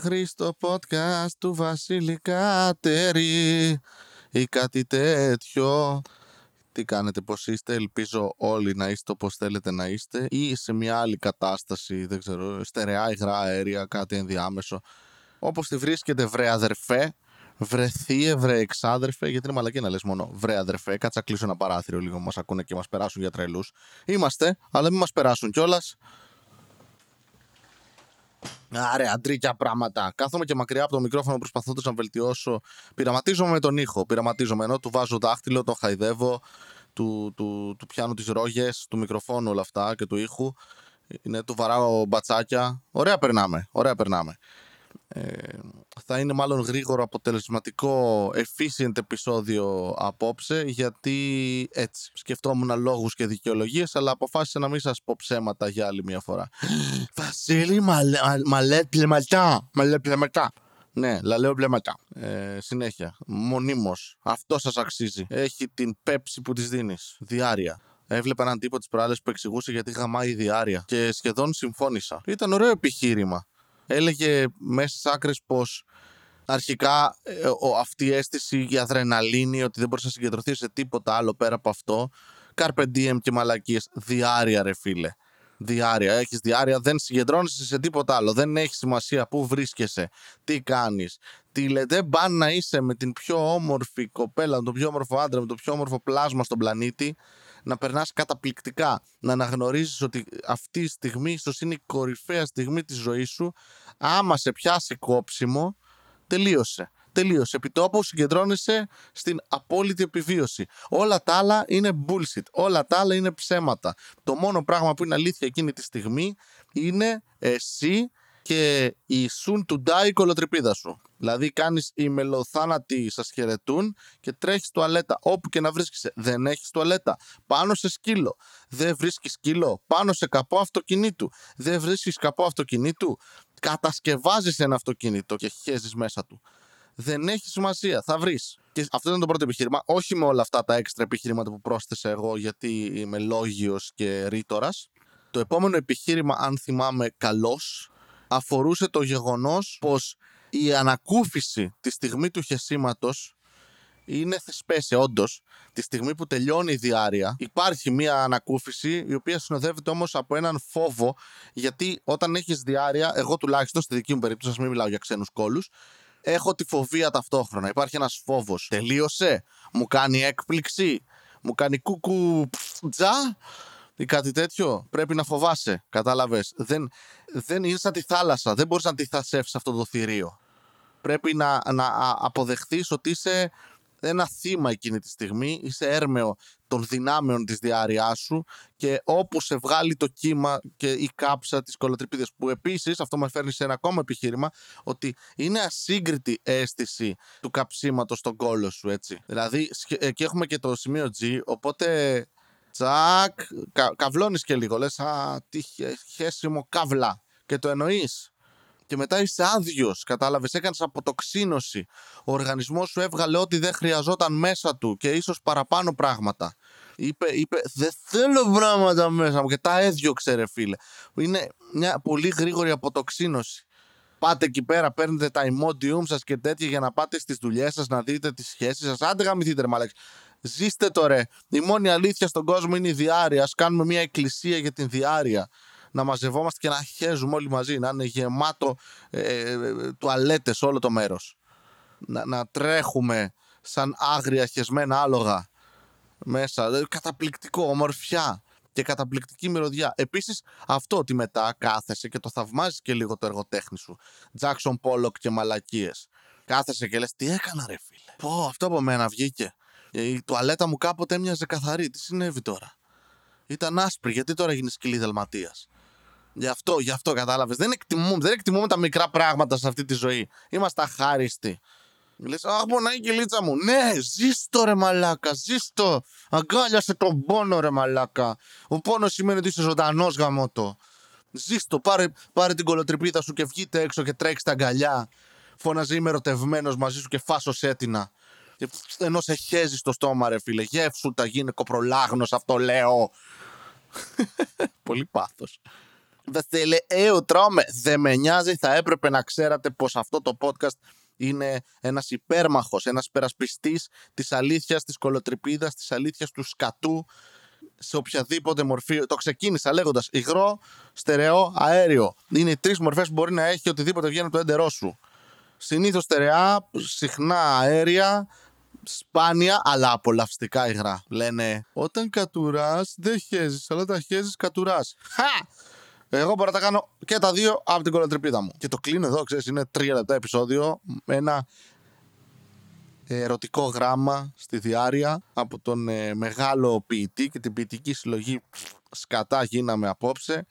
Χρήστο podcast του Βασίλη Κατερή ή κάτι τέτοιο. Τι κάνετε, πώς είστε, ελπίζω όλοι να είστε όπως θέλετε να είστε ή σε μια άλλη κατάσταση, δεν ξέρω, στερεά υγρά αέρια, κάτι ενδιάμεσο. Όπως τη βρίσκετε βρε αδερφέ, βρεθεί βρε εξάδερφε, γιατί είναι μαλακή να λες μόνο βρε αδερφέ, κάτσα κλείσω ένα παράθυρο λίγο, μας ακούνε και μας περάσουν για τρελούς. Είμαστε, αλλά μην μας περάσουν κιόλας. Άρε, αντρίκια πράγματα. Κάθομαι και μακριά από το μικρόφωνο προσπαθώντας να βελτιώσω. Πειραματίζομαι με τον ήχο. Πειραματίζομαι ενώ του βάζω δάχτυλο, τον χαϊδεύω, του, του, του πιάνω τις ρόγες, του μικροφόνου όλα αυτά και του ήχου. Είναι, του βαράω μπατσάκια. Ωραία περνάμε. Ωραία περνάμε. Ε, θα είναι μάλλον γρήγορο, αποτελεσματικό, efficient επεισόδιο απόψε γιατί έτσι σκεφτόμουν λόγους και δικαιολογίες, αλλά αποφάσισα να μην σας πω ψέματα για άλλη μια φορά. Βασίλη, μα λέει πλεματά, μα λέει πλεματά. Ναι, λαλέω πλεματά. Ε, συνέχεια. Μονίμως. Αυτό σας αξίζει. Έχει την πέψη που της δίνεις. Διάρεια. Έβλεπα έναν τύπο τη προάλλες που εξηγούσε γιατί γαμάει η διάρκεια και σχεδόν συμφώνησα. Ήταν ωραίο επιχείρημα έλεγε μέσα στις άκρες πως αρχικά ε, αυτή η αίσθηση, η αδρεναλίνη, ότι δεν μπορείς να συγκεντρωθείς σε τίποτα άλλο πέρα από αυτό. Carpe diem και μαλακίες. Διάρεια, ρε φίλε. Διάρεια. Έχεις διάρεια, δεν συγκεντρώνεσαι σε τίποτα άλλο. Δεν έχει σημασία πού βρίσκεσαι, τι κάνεις. Τι λέει, δεν πάνε να είσαι με την πιο όμορφη κοπέλα, με τον πιο όμορφο άντρα, με το πιο όμορφο πλάσμα στον πλανήτη να περνάς καταπληκτικά. Να αναγνωρίζεις ότι αυτή η στιγμή ίσως είναι η κορυφαία στιγμή της ζωής σου. Άμα σε πιάσει κόψιμο, τελείωσε. Τελείωσε. Επί τόπου συγκεντρώνεσαι στην απόλυτη επιβίωση. Όλα τα άλλα είναι bullshit. Όλα τα άλλα είναι ψέματα. Το μόνο πράγμα που είναι αλήθεια εκείνη τη στιγμή είναι εσύ και η soon to die κολοτρυπίδα σου. Δηλαδή κάνεις οι μελοθάνατοι σας χαιρετούν και τρέχεις τουαλέτα. Όπου και να βρίσκεσαι. Δεν έχεις τουαλέτα. Πάνω σε σκύλο. Δεν βρίσκεις σκύλο. Πάνω σε καπό αυτοκινήτου. Δεν βρίσκεις καπό αυτοκινήτου. Κατασκευάζεις ένα αυτοκίνητο και χέζεις μέσα του. Δεν έχεις σημασία. Θα βρεις. Και αυτό ήταν το πρώτο επιχείρημα. Όχι με όλα αυτά τα έξτρα επιχειρήματα που πρόσθεσα εγώ, γιατί είμαι λόγιος και ρήτορας. Το επόμενο επιχείρημα, αν θυμάμαι καλώς, αφορούσε το γεγονός πως η ανακούφιση τη στιγμή του χεσίματος είναι θεσπέση, όντως. Τη στιγμή που τελειώνει η διάρκεια, υπάρχει μία ανακούφιση, η οποία συνοδεύεται όμως από έναν φόβο, γιατί όταν έχεις διάρκεια, εγώ τουλάχιστον στη δική μου περίπτωση, ας μην μιλάω για ξένους κόλους, έχω τη φοβία ταυτόχρονα. Υπάρχει ένας φόβος. Τελείωσε, μου κάνει έκπληξη, μου κάνει κούκου τζα ή κάτι τέτοιο, πρέπει να φοβάσαι. Κατάλαβες. Δεν, δεν είναι σαν τη θάλασσα. Δεν μπορείς να αντιθασεύσεις αυτό το θηρίο. Πρέπει να, να αποδεχθείς ότι είσαι ένα θύμα εκείνη τη στιγμή, είσαι έρμεο των δυνάμεων της διάρρειάς σου και όπου σε βγάλει το κύμα και η κάψα της κολοτρυπίδας που επίσης αυτό με φέρνει σε ένα ακόμα επιχείρημα ότι είναι ασύγκριτη αίσθηση του καψίματος στον κόλο σου έτσι δηλαδή εκεί έχουμε και το σημείο G οπότε Τσακ, κα, καυλώνεις και λίγο. Λες, α, τι χέσιμο καύλα. Και το εννοείς. Και μετά είσαι άδειος, κατάλαβες. Έκανες αποτοξίνωση. Ο οργανισμός σου έβγαλε ό,τι δεν χρειαζόταν μέσα του και ίσως παραπάνω πράγματα. Είπε, είπε, δεν θέλω πράγματα μέσα μου και τα έδιωξε, ρε φίλε. Είναι μια πολύ γρήγορη αποτοξίνωση. Πάτε εκεί πέρα, παίρνετε τα ημόντιουμ σας και τέτοια για να πάτε στις δουλειές σας, να δείτε τις σχέσεις σας. Άντε γαμηθείτε, ρε μαλάκι. Ζήστε το ρε. Η μόνη αλήθεια στον κόσμο είναι η διάρκεια. Α κάνουμε μια εκκλησία για την διάρκεια. Να μαζευόμαστε και να χέζουμε όλοι μαζί. Να είναι γεμάτο ε, ε, ε τουαλέτες όλο το μέρος. Να, να τρέχουμε σαν άγρια χεσμένα άλογα μέσα. Καταπληκτικό, ομορφιά και καταπληκτική μυρωδιά. Επίσης, αυτό ότι μετά κάθεσαι και το θαυμάζεις και λίγο το εργοτέχνη σου. Τζάξον Πόλοκ και μαλακίες. Κάθεσαι και λες, τι έκανα, ρε φίλε. Πω, αυτό από μένα βγήκε. Ε, η τουαλέτα μου κάποτε έμοιαζε καθαρή. Τι συνέβη τώρα. Ήταν άσπρη, γιατί τώρα έγινε σκυλή δελματίας; Γι' αυτό, γι' αυτό κατάλαβες. Δεν εκτιμούμε, δεν εκτιμούμε τα μικρά πράγματα σε αυτή τη ζωή. Είμαστε αχάριστοι. Λες, Αχ, πονάει η κυλίτσα μου. Ναι, ζήστο ρε μαλάκα, ζήστο. Αγκάλιασε τον πόνο ρε μαλάκα. Ο πόνος σημαίνει ότι είσαι ζωντανός γαμότο. Ζήστο, πάρε, πάρε την κολοτριπίδα σου και βγείτε έξω και τρέξει τα αγκαλιά. Φώναζε είμαι ερωτευμένο μαζί σου και φάσο έτοινα. Ενώ σε χέζει στο στόμα, ρε φίλε. Γεύσου τα γίνει κοπρολάγνος, αυτό λέω. Πολύ πάθος. Βασίλη, έου τρώμε. Δεν με νοιάζει, θα έπρεπε να ξέρατε πως αυτό το podcast είναι ένας υπέρμαχος, ένας περασπιστής της αλήθειας, της κολοτρυπίδας, της αλήθειας του σκατού σε οποιαδήποτε μορφή. Το ξεκίνησα λέγοντας υγρό, στερεό, αέριο. Είναι οι τρεις μορφές που μπορεί να έχει οτιδήποτε βγαίνει από το έντερό σου. Συνήθως στερεά, συχνά αέρια, σπάνια αλλά απολαυστικά υγρά. Λένε όταν κατουράς δεν χέζεις, αλλά τα χέζεις κατουράς. Χα! Εγώ μπορώ να τα κάνω και τα δύο από την κολοτρυπίδα μου. Και το κλείνω εδώ, ξέρεις, είναι τρία λεπτά επεισόδιο με ένα ερωτικό γράμμα στη διάρκεια από τον ε, μεγάλο ποιητή και την ποιητική συλλογή Σκατά γίναμε απόψε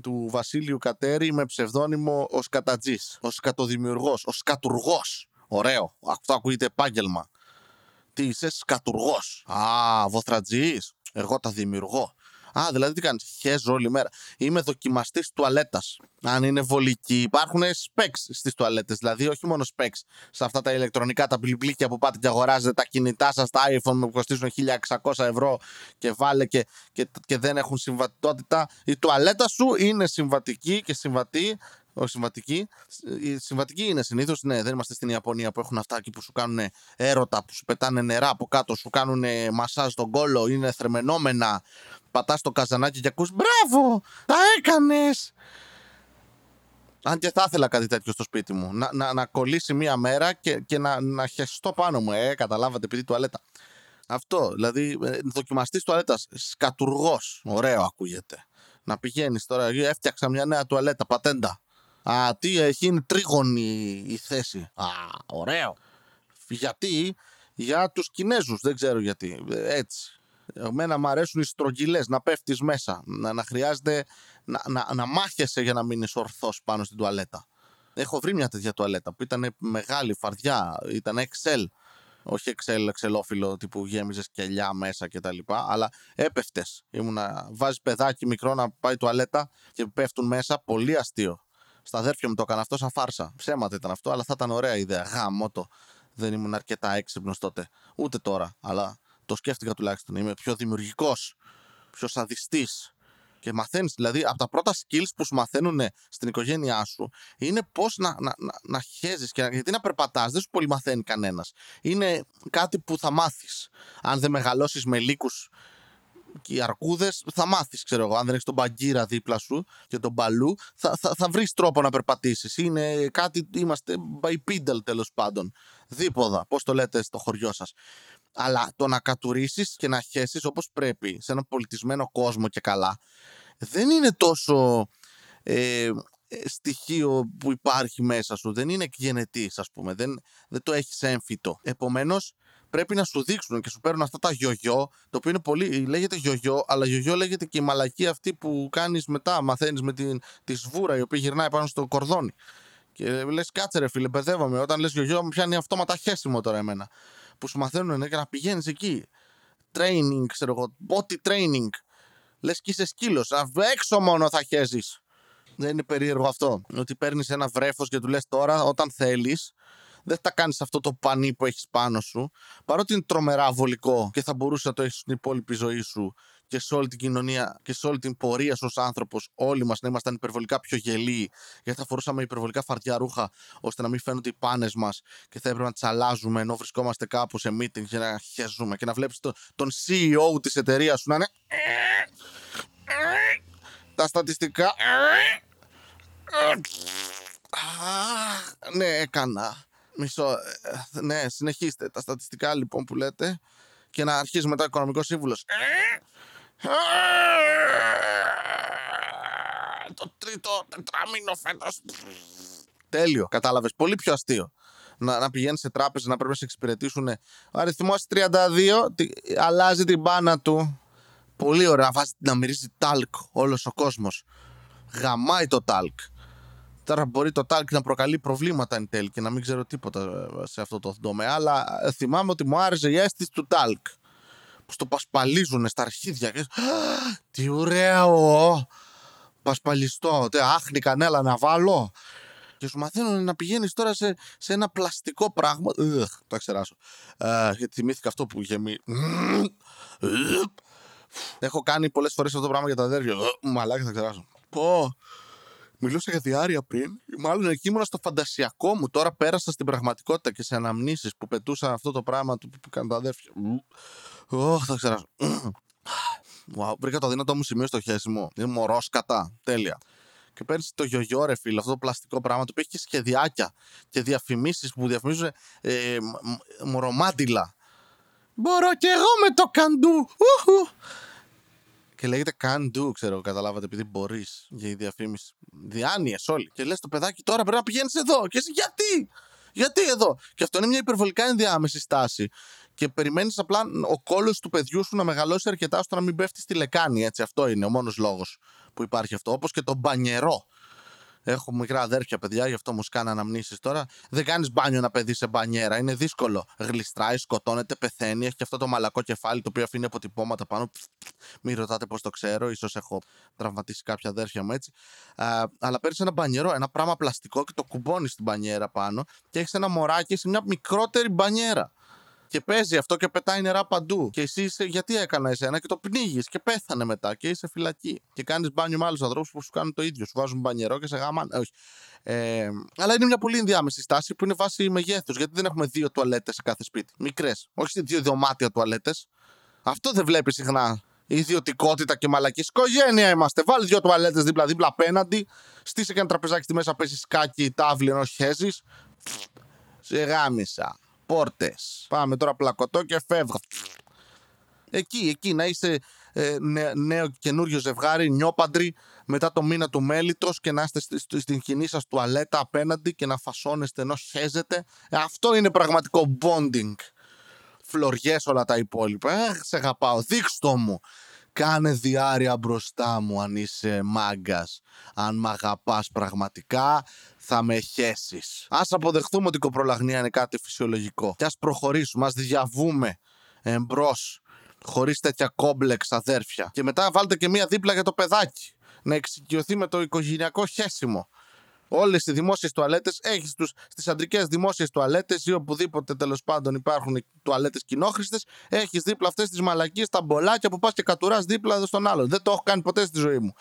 του Βασίλειου Κατέρη με ψευδόνυμο ο Σκατατζής, ο Σκατοδημιουργός, ο Σκατουργός. Ωραίο, αυτό ακούγεται επάγγελμα. Τι είσαι, Σκατουργός. Α, βοθρατζής, εγώ τα δημιουργώ. Α, δηλαδή τι κάνεις. Χέζω όλη μέρα. Είμαι δοκιμαστής τουαλέτας. Αν είναι βολική. Υπάρχουν specs στις τουαλέτες. Δηλαδή, όχι μόνο specs σε αυτά τα ηλεκτρονικά, τα πληπλίκια που πάτε και αγοράζετε τα κινητά σας, τα iPhone που κοστίζουν 1600 ευρώ και βάλε και, και, και δεν έχουν συμβατότητα. Η τουαλέτα σου είναι συμβατική και συμβατή όχι συμβατική. Η συμβατική είναι συνήθως. Ναι, δεν είμαστε στην Ιαπωνία που έχουν αυτά εκεί που σου κάνουν έρωτα, που σου πετάνε νερά από κάτω, σου κάνουν μασάζ στον κόλο, είναι θρεμενόμενα. Πατάς το καζανάκι και ακούς Μπράβο! Τα έκανες! Αν και θα ήθελα κάτι τέτοιο στο σπίτι μου. Να, να, να κολλήσει μία μέρα και, και να, να χεστώ πάνω μου. Ε, καταλάβατε, επειδή τουαλέτα. Αυτό. Δηλαδή, ε, δοκιμαστής τουαλέτας. Σκατουργός. Ωραίο ακούγεται. Να πηγαίνεις τώρα. Έφτιαξα μια νέα τουαλέτα. Πατέντα. Α, τι έχει, είναι τρίγωνη η θέση. Α, ωραίο. Γιατί, για τους Κινέζους, δεν ξέρω γιατί. Έτσι. Εμένα μου αρέσουν οι στρογγυλές, να πέφτεις μέσα, να, να χρειάζεται να, να, να μάχεσαι για να μείνεις ορθός πάνω στην τουαλέτα. Έχω βρει μια τέτοια τουαλέτα που ήταν μεγάλη, φαρδιά, ήταν Excel. Όχι Excel, εξελόφιλο τύπου γέμιζες κελιά μέσα κτλ. Αλλά έπεφτες. Ήμουνα, βάζεις παιδάκι μικρό να πάει τουαλέτα και πέφτουν μέσα. Πολύ αστείο. Στα αδέρφια μου το έκανα αυτό σαν φάρσα. Ψέματα ήταν αυτό, αλλά θα ήταν ωραία ιδέα. Γάμο το. Δεν ήμουν αρκετά έξυπνος τότε. Ούτε τώρα. Αλλά το σκέφτηκα τουλάχιστον. Είμαι πιο δημιουργικός, πιο σαδιστής. Και μαθαίνεις, δηλαδή, από τα πρώτα skills που σου μαθαίνουν στην οικογένειά σου είναι πώς να, να, να, να χέζεις και γιατί να περπατάς. Δεν σου πολύ μαθαίνει κανένας. Είναι κάτι που θα μάθεις. Αν δεν μεγαλώσεις με λύκους και οι αρκούδες θα μάθεις, ξέρω εγώ. Αν δεν έχεις τον μπαγκύρα δίπλα σου και τον μπαλού, θα, θα, θα βρεις τρόπο να περπατήσεις. Είναι κάτι, είμαστε bipedal τέλος πάντων. Δίποδα, πώς το λέτε στο χωριό σας. Αλλά το να κατουρίσεις και να χέσεις όπως πρέπει σε έναν πολιτισμένο κόσμο και καλά, δεν είναι τόσο ε, στοιχείο που υπάρχει μέσα σου. Δεν είναι εκγενετής, ας πούμε. Δεν, δεν το έχεις έμφυτο. Επομένως, πρέπει να σου δείξουν και σου παίρνουν αυτά τα γιογιό, το οποίο είναι πολύ, λέγεται γιογιό, αλλά γιογιό λέγεται και η μαλακή αυτή που κάνεις μετά, μαθαίνεις με την, τη σβούρα η οποία γυρνάει πάνω στο κορδόνι. Και λες, κάτσε ρε φίλε, μπερδεύομαι. Όταν λες γιογιό, μου πιάνει αυτόματα χέσιμο τώρα εμένα. Που σου μαθαίνουν ναι, και να πηγαίνεις εκεί. Training, ξέρω εγώ, body training. Λες και είσαι σκύλος. Έξω μόνο θα χέζεις. Δεν είναι περίεργο αυτό. Ότι παίρνεις ένα βρέφος και του λες τώρα, όταν θέλεις, δεν θα κάνεις αυτό το πανί που έχεις πάνω σου. Παρότι είναι τρομερά βολικό και θα μπορούσε να το έχεις στην υπόλοιπη ζωή σου και σε όλη την κοινωνία και σε όλη την πορεία σου ως άνθρωπος, όλοι μας να ήμασταν υπερβολικά πιο γελοί, γιατί θα φορούσαμε υπερβολικά φαρτιά ρούχα, ώστε να μην φαίνονται οι πάνες μας και θα έπρεπε να τις αλλάζουμε ενώ βρισκόμαστε κάπου σε meeting και να χέζουμε και να βλέπεις το, τον CEO της εταιρείας σου να είναι. Τα στατιστικά. Ναι, έκανα. Μισό. Ε, ναι, συνεχίστε. Τα στατιστικά λοιπόν που λέτε και να αρχίσει μετά ο οικονομικός σύμβουλος. Το τρίτο τετράμινο φέτος. Τέλειο, κατάλαβες. Πολύ πιο αστείο. Να, να πηγαίνεις σε τράπεζα να πρέπει να σε εξυπηρετήσουν. Ο αριθμός 32 αλλάζει την μπάνα του. Πολύ ωραία. Να, βάζει, να μυρίζει τάλκ όλος ο κόσμος. Γαμάει το τάλκ. Τώρα μπορεί το τάλκ να προκαλεί προβλήματα εν τέλει και να μην ξέρω τίποτα σε αυτό το τομέα, αλλά θυμάμαι ότι μου άρεσε η αίσθηση του τάλκ. Που στο πασπαλίζουν στα αρχίδια. Και... Τι ωραίο! Πασπαλιστό. Τε, άχνη κανέλα να βάλω. Και σου μαθαίνουν να πηγαίνεις τώρα σε, σε ένα πλαστικό πράγμα. Ugh, το ξεράσω. Uh, γιατί θυμήθηκα αυτό που γεμεί. Έχω κάνει πολλές φορές αυτό το πράγμα για τα αδέρφια. Μαλάκι θα ξεράσω. Πω. Μιλούσα για διάρκεια πριν. Μάλλον εκεί ήμουν στο φαντασιακό μου. Τώρα πέρασα στην πραγματικότητα και σε αναμνήσεις που πετούσα αυτό το πράγμα του που κάνουν τα αδέρφια. Ωχ, θα ξεράσω. Wow, βρήκα το δύνατό μου σημείο στο χέσιμο. Είναι μωρό κατά. Τέλεια. Και παίρνεις το γιογιό, ρε φίλε, αυτό το πλαστικό πράγμα το οποίο έχει και σχεδιάκια και διαφημίσεις που διαφημίζουν ε, μωρομάντιλα. Μπορώ κι εγώ με το καντού. Και λέγεται can do, ξέρω, καταλάβατε, επειδή μπορείς για η διαφήμιση. Διάνοιες όλοι. Και λες το παιδάκι τώρα πρέπει να πηγαίνεις εδώ. Και εσύ γιατί! Γιατί εδώ! Και αυτό είναι μια υπερβολικά ενδιάμεση στάση. Και περιμένεις απλά ο κόλος του παιδιού σου να μεγαλώσει αρκετά ώστε να μην πέφτεις στη λεκάνη. Έτσι, αυτό είναι ο μόνος λόγος που υπάρχει αυτό. Όπως και το μπανιερό. Έχω μικρά αδέρφια παιδιά, γι' αυτό μου σκάνε αναμνήσεις τώρα. Δεν κάνεις μπάνιο ένα παιδί σε μπανιέρα. Είναι δύσκολο. Γλιστράει, σκοτώνεται, πεθαίνει. Έχει και αυτό το μαλακό κεφάλι το οποίο αφήνει αποτυπώματα πάνω. Μην ρωτάτε πώς το ξέρω. σω έχω τραυματίσει κάποια αδέρφια μου έτσι. Α, αλλά παίρνεις ένα μπανιερό, ένα πράγμα πλαστικό και το κουμπώνεις στην μπανιέρα πάνω και έχεις ένα μωράκι σε μια μικρότερη μπανιέρα και παίζει αυτό και πετάει νερά παντού. Και εσύ είσαι, γιατί έκανα εσένα και το πνίγεις και πέθανε μετά και είσαι φυλακή. Και κάνεις μπάνιο με άλλους ανθρώπους που σου κάνουν το ίδιο. Σου βάζουν μπανιερό και σε γάμαν. Ε, όχι. Ε, αλλά είναι μια πολύ ενδιάμεση στάση που είναι βάση μεγέθους. Γιατί δεν έχουμε δύο τουαλέτες σε κάθε σπίτι. Μικρές. Όχι δύο δωμάτια τουαλέτες. Αυτό δεν βλέπεις συχνά. Ιδιωτικότητα και μαλακής. Οικογένεια είμαστε. Βάλει δύο τουαλέτες δίπλα-δίπλα απέναντι. Στήσε και ένα τραπεζάκι στη μέσα, πέσεις σκάκι, τάβλη ενώ χέζεις. Σε γάμισα πόρτες. Πάμε τώρα πλακωτό και φεύγω. Εκεί, εκεί να είσαι ε, νέο καινούριο ζευγάρι, νιόπαντροι, μετά το μήνα του μέλητος και να είστε στην κοινή σας τουαλέτα απέναντι και να φασώνεστε ενώ χέζετε. Ε, αυτό είναι πραγματικό bonding. Φλωριές όλα τα υπόλοιπα. Ε, σε αγαπάω, δείξτο μου. Κάνε διάρκεια μπροστά μου αν είσαι μάγκας. Αν μ' αγαπάς πραγματικά, θα με χέσεις. Α αποδεχθούμε ότι η κοπρολαγνία είναι κάτι φυσιολογικό. Και ας προχωρήσουμε, ας διαβούμε εμπρός. Χωρίς τέτοια κόμπλεξ αδέρφια. Και μετά βάλτε και μία δίπλα για το παιδάκι. Να εξοικειωθεί με το οικογενειακό χέσιμο όλες οι δημόσιες τουαλέτες, έχεις στις αντρικές δημόσιες τουαλέτες ή οπουδήποτε τέλος πάντων υπάρχουν τουαλέτες κοινόχρηστες, έχεις δίπλα αυτές τις μαλακίες, τα μπολάκια που πας και κατουράς δίπλα στον άλλον. Δεν το έχω κάνει ποτέ στη ζωή μου.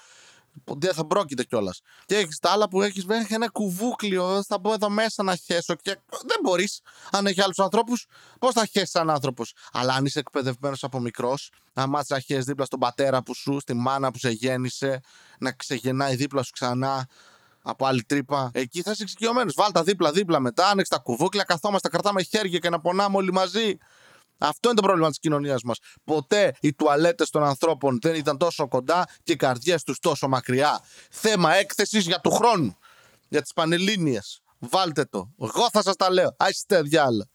Δεν θα πρόκειται κιόλας. Και έχεις τα άλλα που έχεις μέχρι ένα κουβούκλιο. Θα μπω εδώ μέσα να χέσω. Και δεν μπορείς. Αν έχει άλλους ανθρώπους, πώς θα χέσεις έναν άνθρωπος; Αλλά αν είσαι εκπαιδευμένος από μικρός, να μάθεις να χέσεις δίπλα στον πατέρα που σου, στη μάνα που σε γέννησε, να ξεγεννάει δίπλα σου ξανά, από άλλη τρύπα. Εκεί θα είσαι εξοικειωμένος. Βάλτα δίπλα-δίπλα μετά, άνοιξε τα κουβούκλια, καθόμαστε, κρατάμε χέρια και να πονάμε όλοι μαζί. Αυτό είναι το πρόβλημα της κοινωνίας μας. Ποτέ οι τουαλέτες των ανθρώπων δεν ήταν τόσο κοντά και οι καρδιές τους τόσο μακριά. Θέμα έκθεσης για του χρόνου. Για τις πανελίνε. Βάλτε το. Εγώ θα σας τα λέω. Άιστε διάλα.